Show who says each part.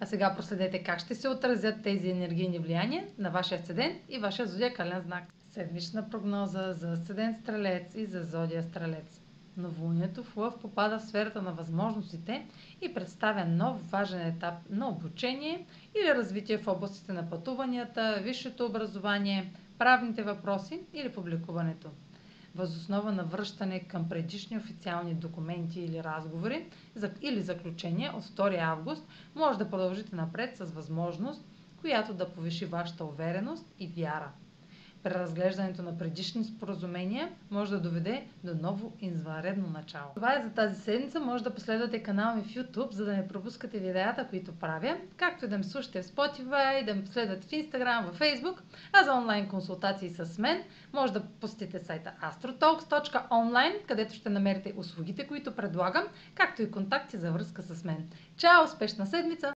Speaker 1: А сега проследете как ще се отразят тези енергийни влияния на вашия асцендент и вашия зодиакален знак. Седмична прогноза за асцендент Стрелец и за зодия Стрелец. Новолунието в Лъв попада в сферата на възможностите и представя нов важен етап на обучение или развитие в областите на пътуванията, висшето образование, правните въпроси или публикуването възоснова на връщане към предишни официални документи или разговори или заключения от 2 август, може да продължите напред с възможност, която да повиши вашата увереност и вяра преразглеждането на предишни споразумения може да доведе до ново извънредно начало. Това е за тази седмица. Може да последвате канала ми в YouTube, за да не пропускате видеята, които правя, както и да ме слушате в Spotify, да ме последвате в Instagram, в Facebook, а за онлайн консултации с мен може да посетите сайта astrotalks.online, където ще намерите услугите, които предлагам, както и контакти за връзка с мен. Чао! Успешна седмица!